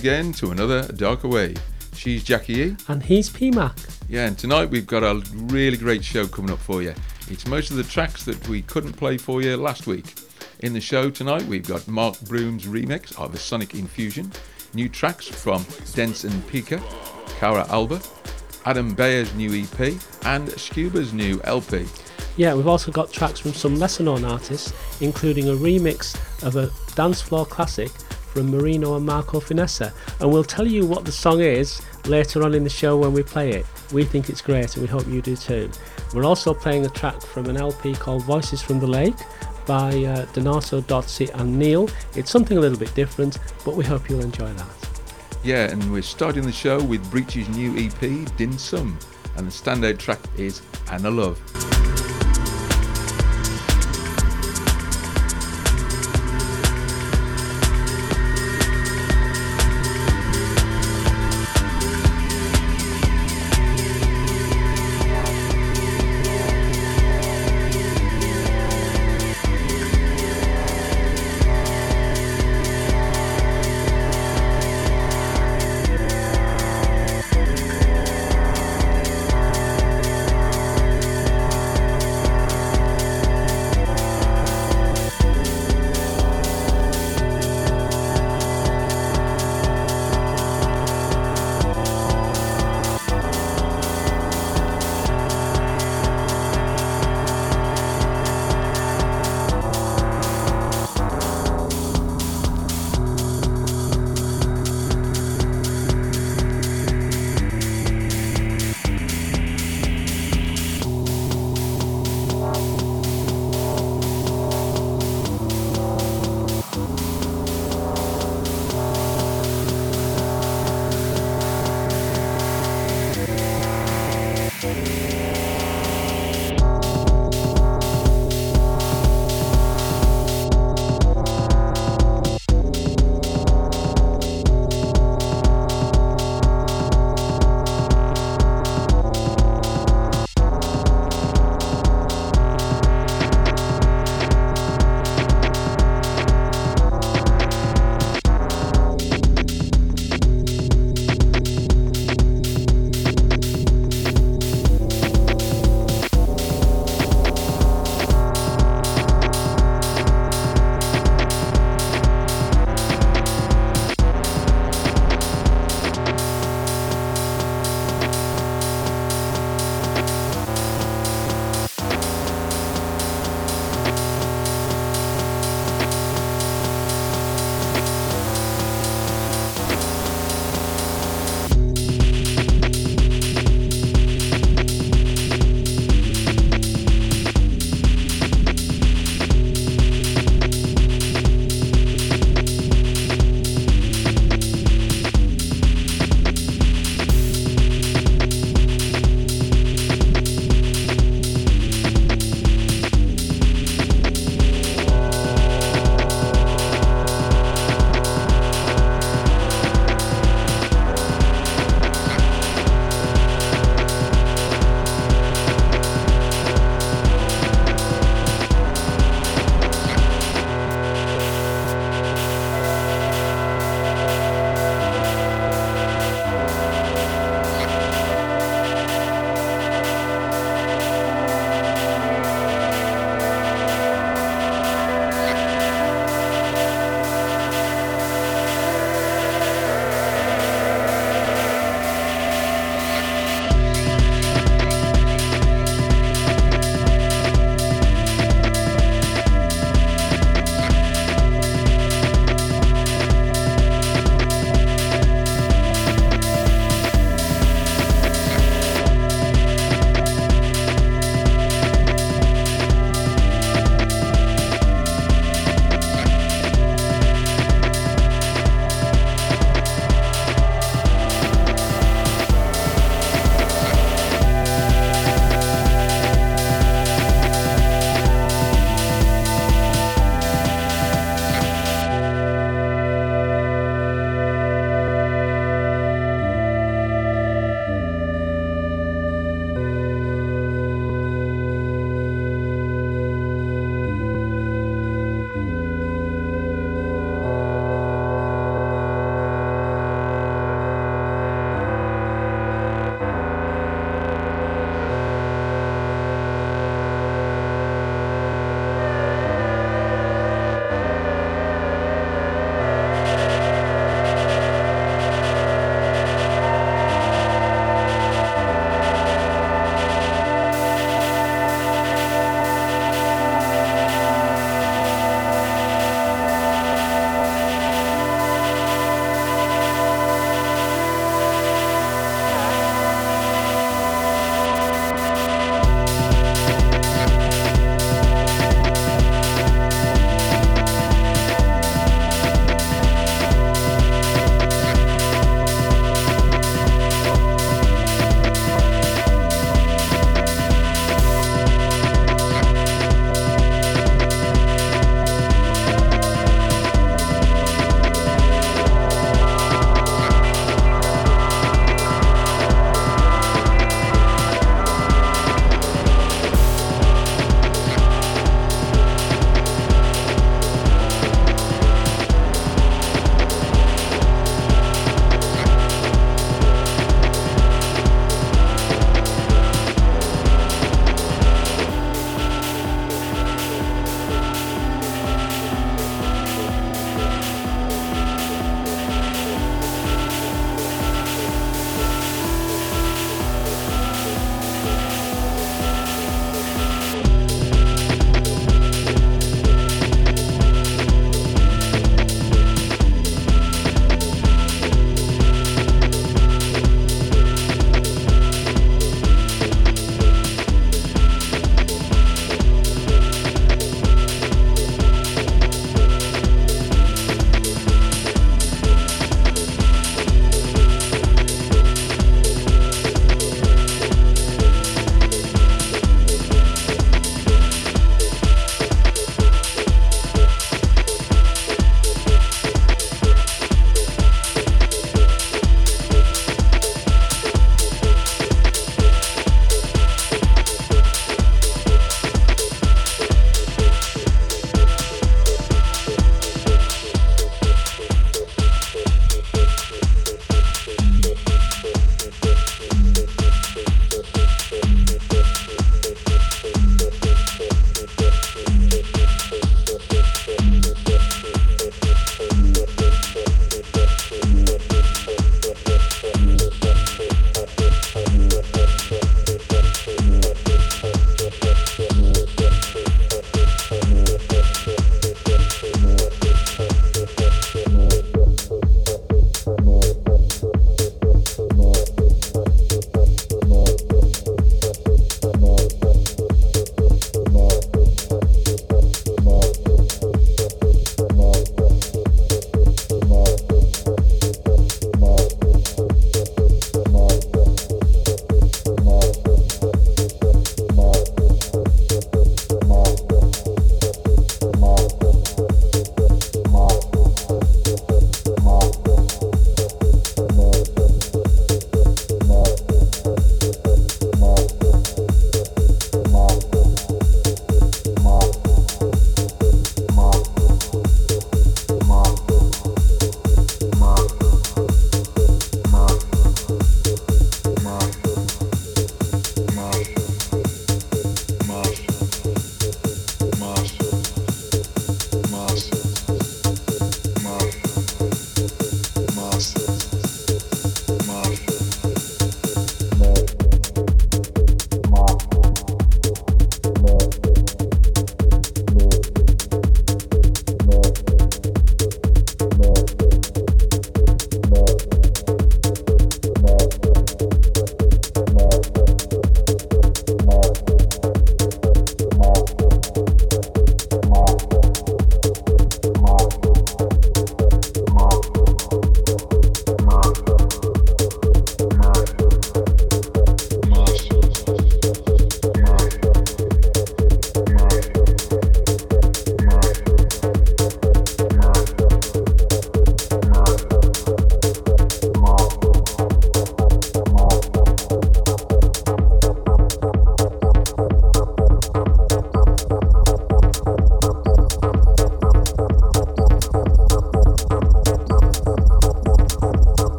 Again to another Darker Wave. She's Jackie E. And he's PMAC. Yeah, and tonight we've got a really great show coming up for you. It's most of the tracks that we couldn't play for you last week. In the show tonight we've got Mark Broom's remix of a Sonic Infusion, new tracks from Dense and Pika, Cera Alba, Adam Beyer's new EP, and Scuba's new LP. Yeah, we've also got tracks from some lesser known artists, including a remix of a dance floor classic from Marino and Marko Finessa. And we'll tell you what the song is later on in the show when we play it. We think it's great and we hope you do too. We're also playing a track from an LP called Voices from the Lake by uh, Donato Dozzy and Neel. It's something a little bit different, but we hope you'll enjoy that. Yeah, and we're starting the show with Breach's new EP, Dim Sum, and the standout track is Anna Love.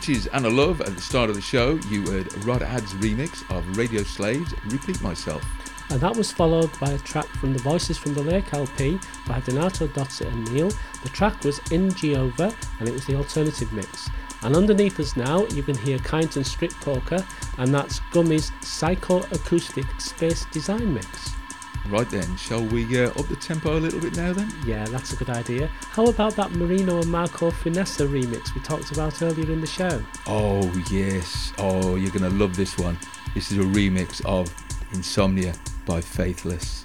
Breach's and a Love at the start of the show, you heard Rodhad's remix of Radio Slaves Repeat Myself. And that was followed by a track from the Voices from the Lake LP by Donato Dozzy and Neel. The track was In Giova and it was the alternative mix. And underneath us now, you can hear Keinton Strip Poker, and that's Gummy's Psycho-Acoustic Space Design Mix. Right then, shall we uh, up the tempo a little bit now then? Yeah, that's a good idea. How about that Marino and Marko Finessa remix we talked about earlier in the show? Oh, yes. Oh, you're going to love this one. This is a remix of Insomnia by Faithless.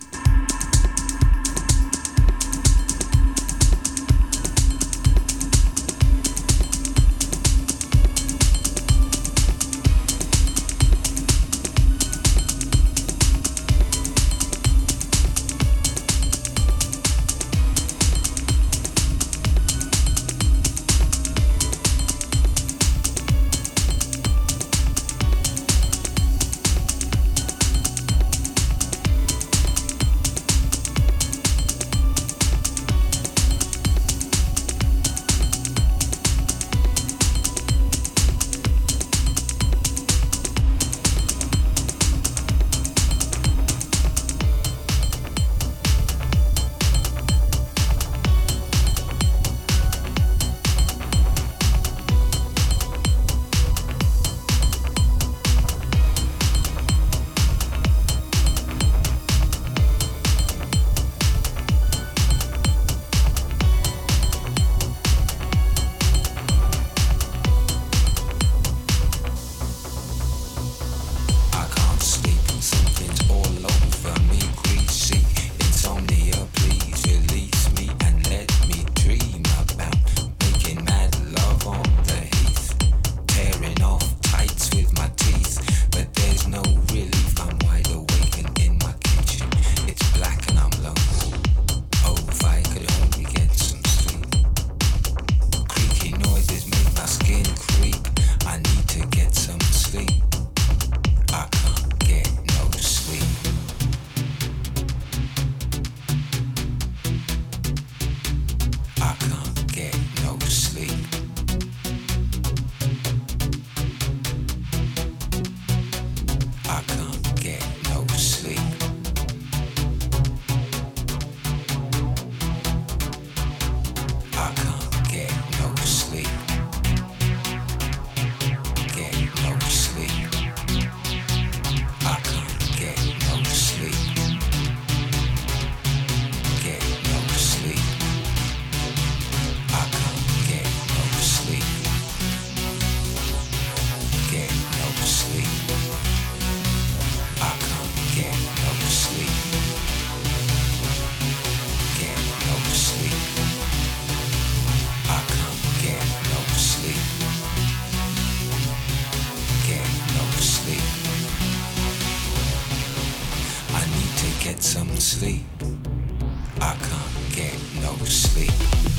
Sleep.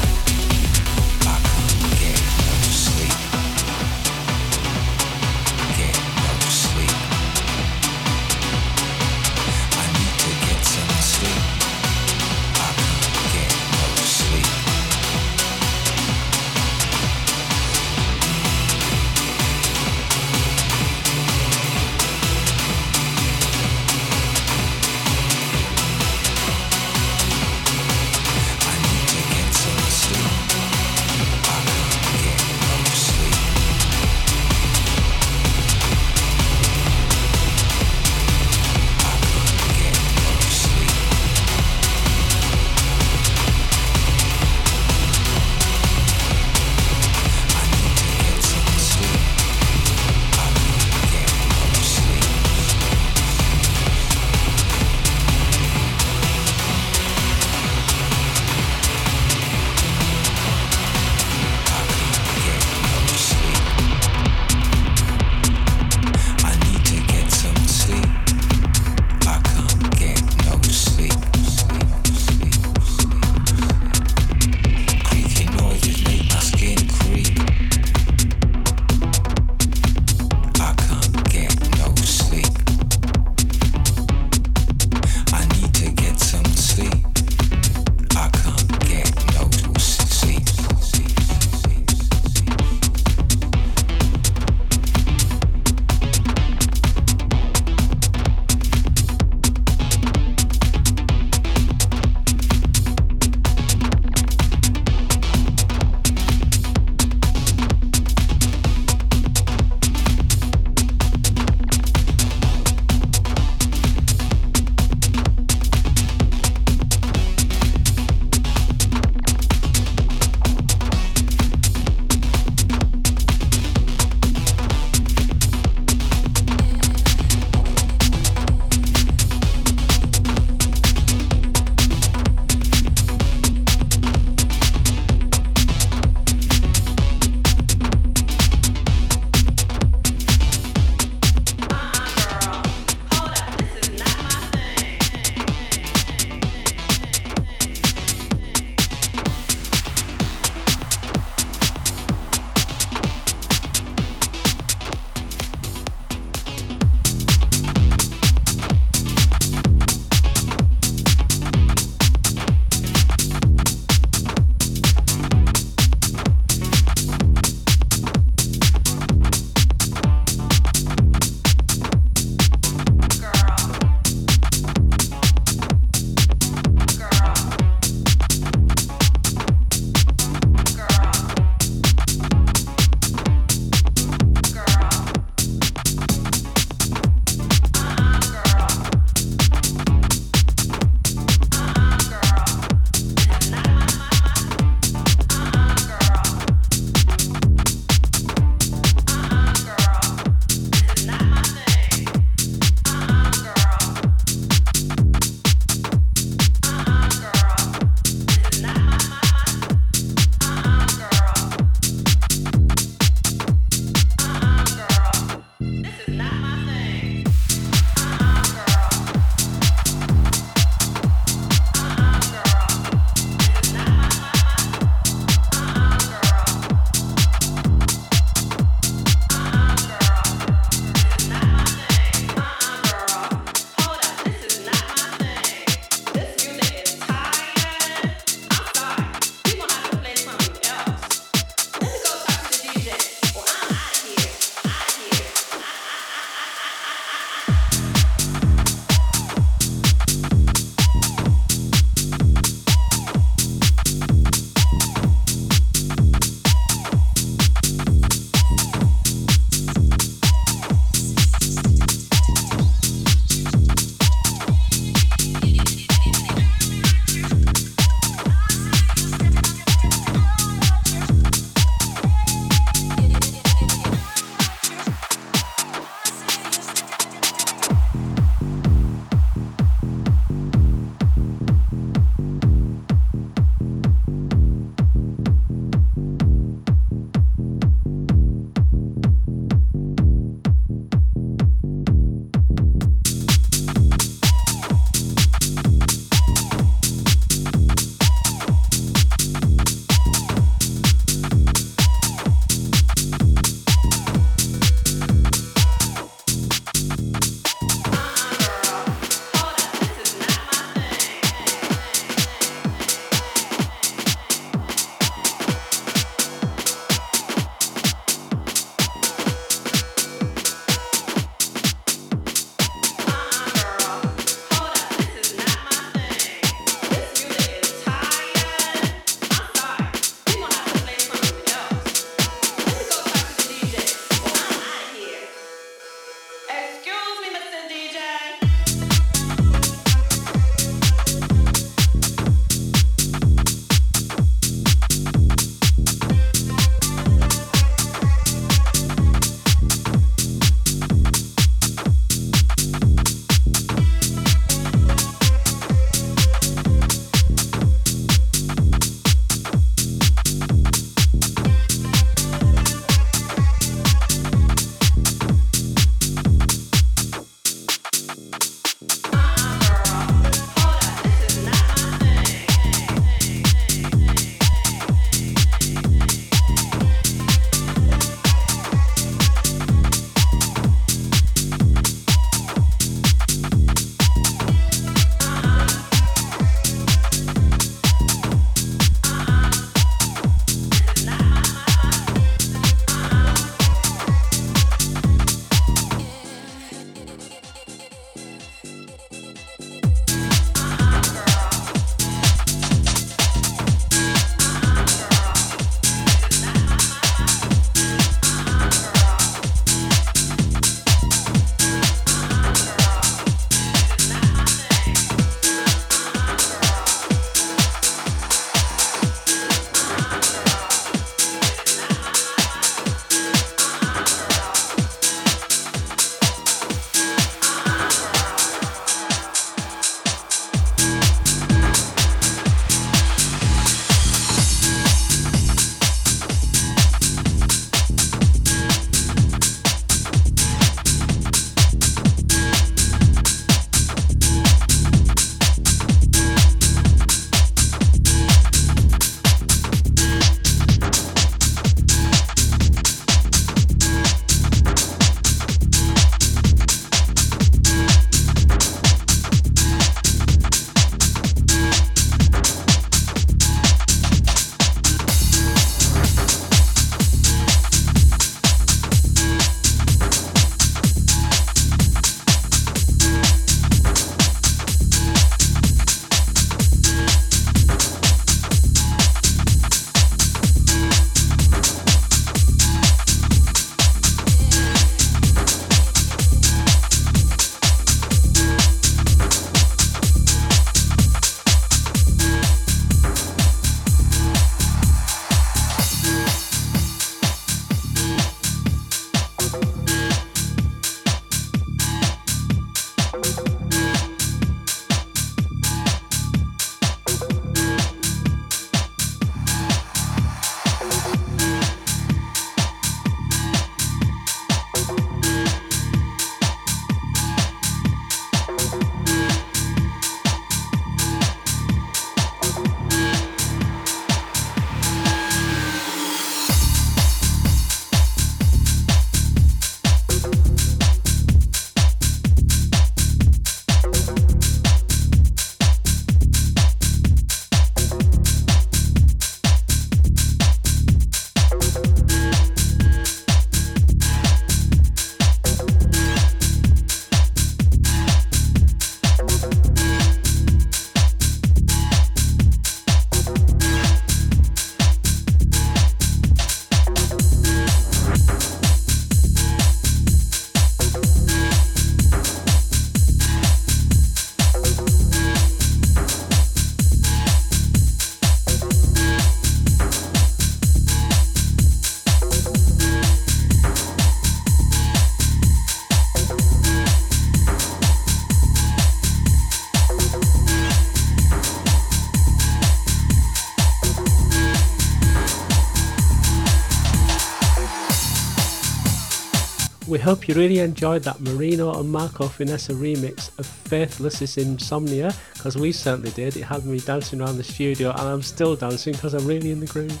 Hope you really enjoyed that Marino and Marko Finessa remix of Faithless is Insomnia, because we certainly did. It had me dancing around the studio, and I'm still dancing because I'm really in the groove.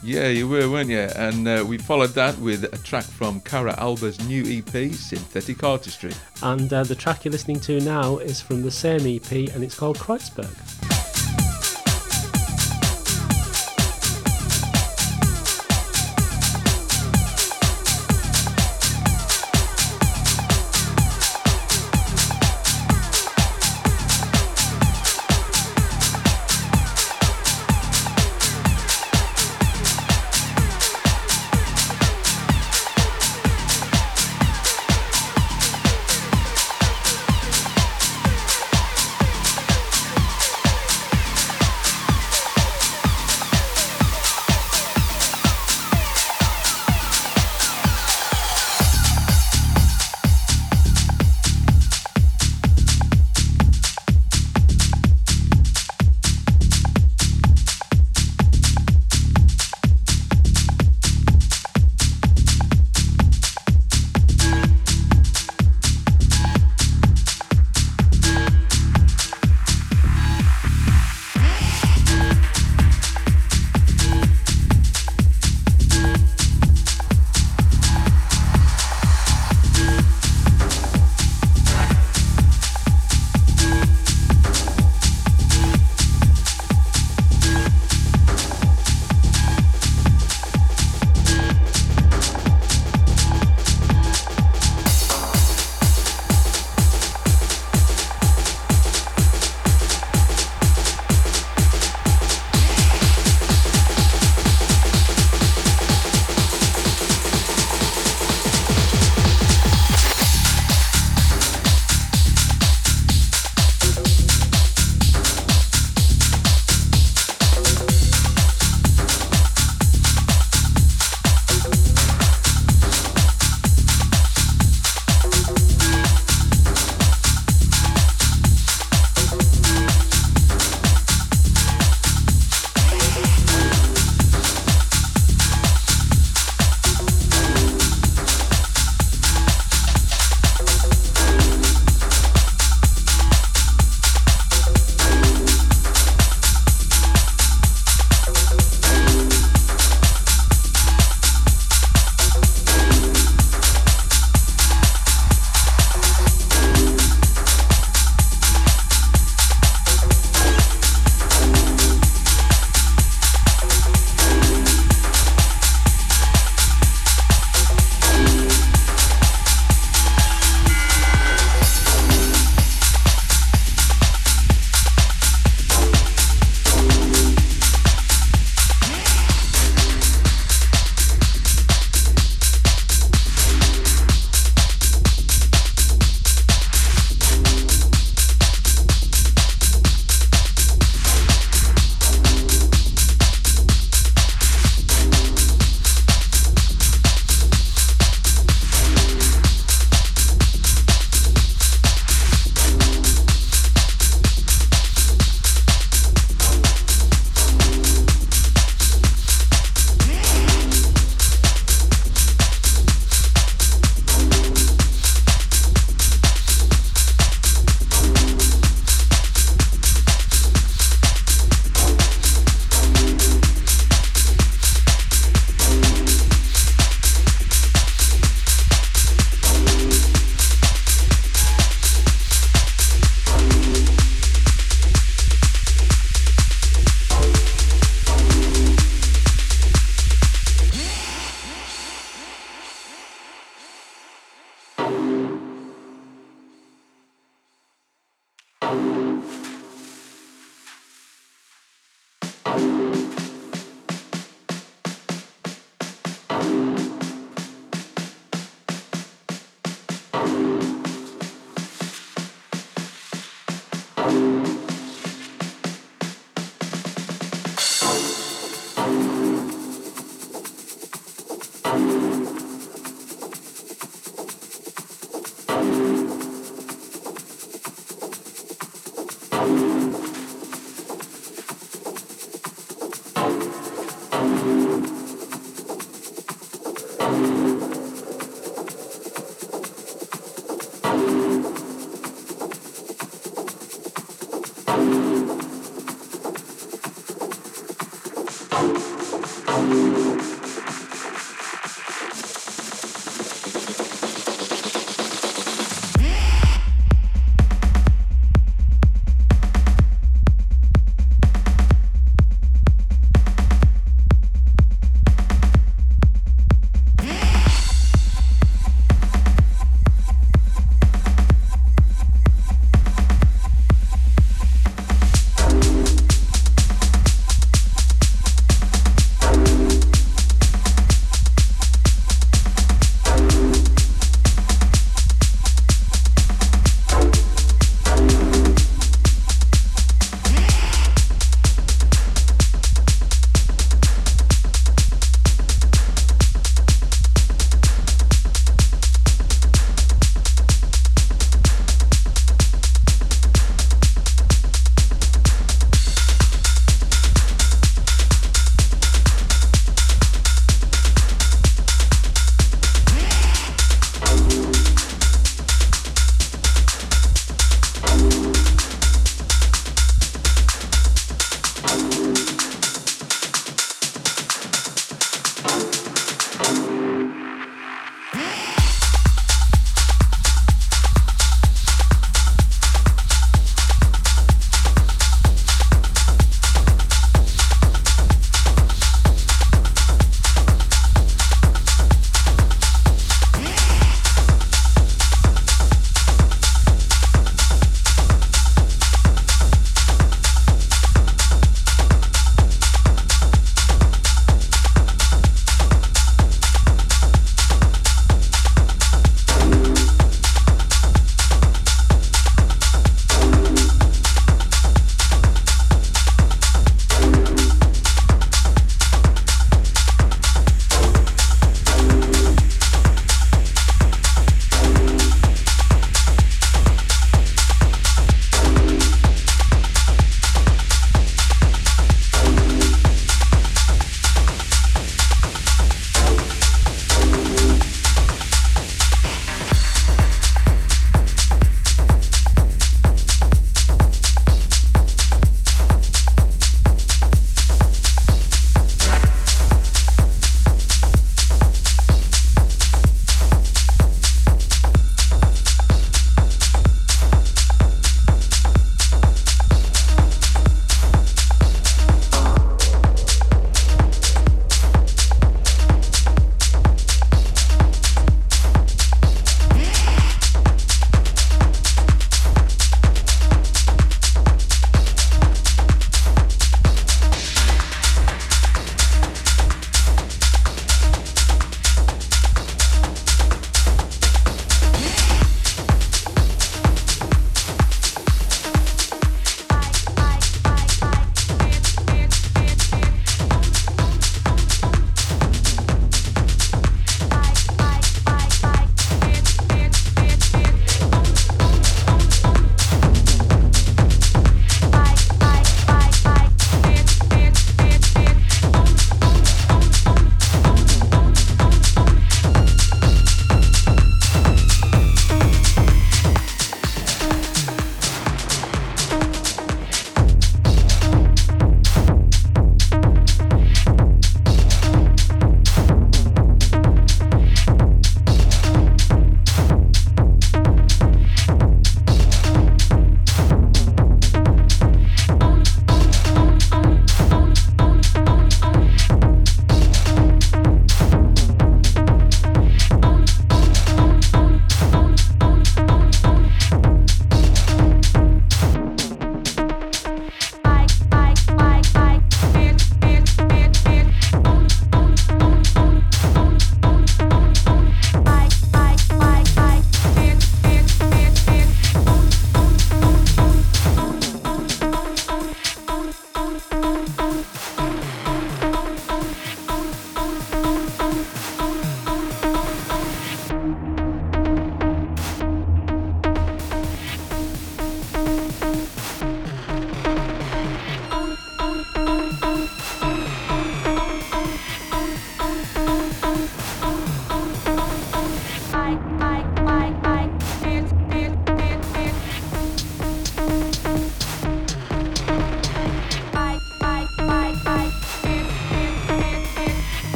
Yeah, you were, weren't you? And uh, we followed that with a track from Cera Alba's new EP, Synthetic Artistry. And uh, the track you're listening to now is from the same EP, and it's called Kreuzberg.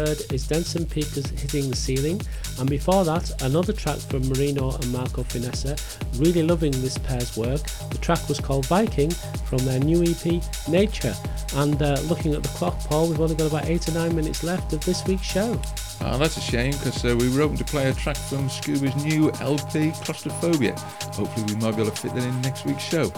Heard is Dense and Pika's Hitting the Ceiling, and before that, another track from Marino and Marko Finessa. Really loving this pair's work. The track was called Viking from their new EP Nature. And uh, looking at the clock, Paul, we've only got about eight or nine minutes left of this week's show. Oh, that's a shame because uh, we were hoping to play a track from Scuba's new LP, Claustrophobia. Hopefully, we might be able to fit that in next week's show.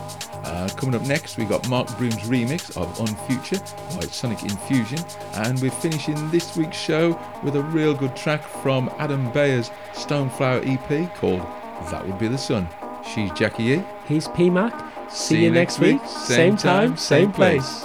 Uh, coming up next, we got Mark Broom's remix of On Future by Sonic Infusion, and we're finishing this week's show with a real good track from Adam Beyer's Stone Flower EP called That Would Be the Sun. She's Jackie E. He's P Mac. See, See you next week. week. Same, same time, same place.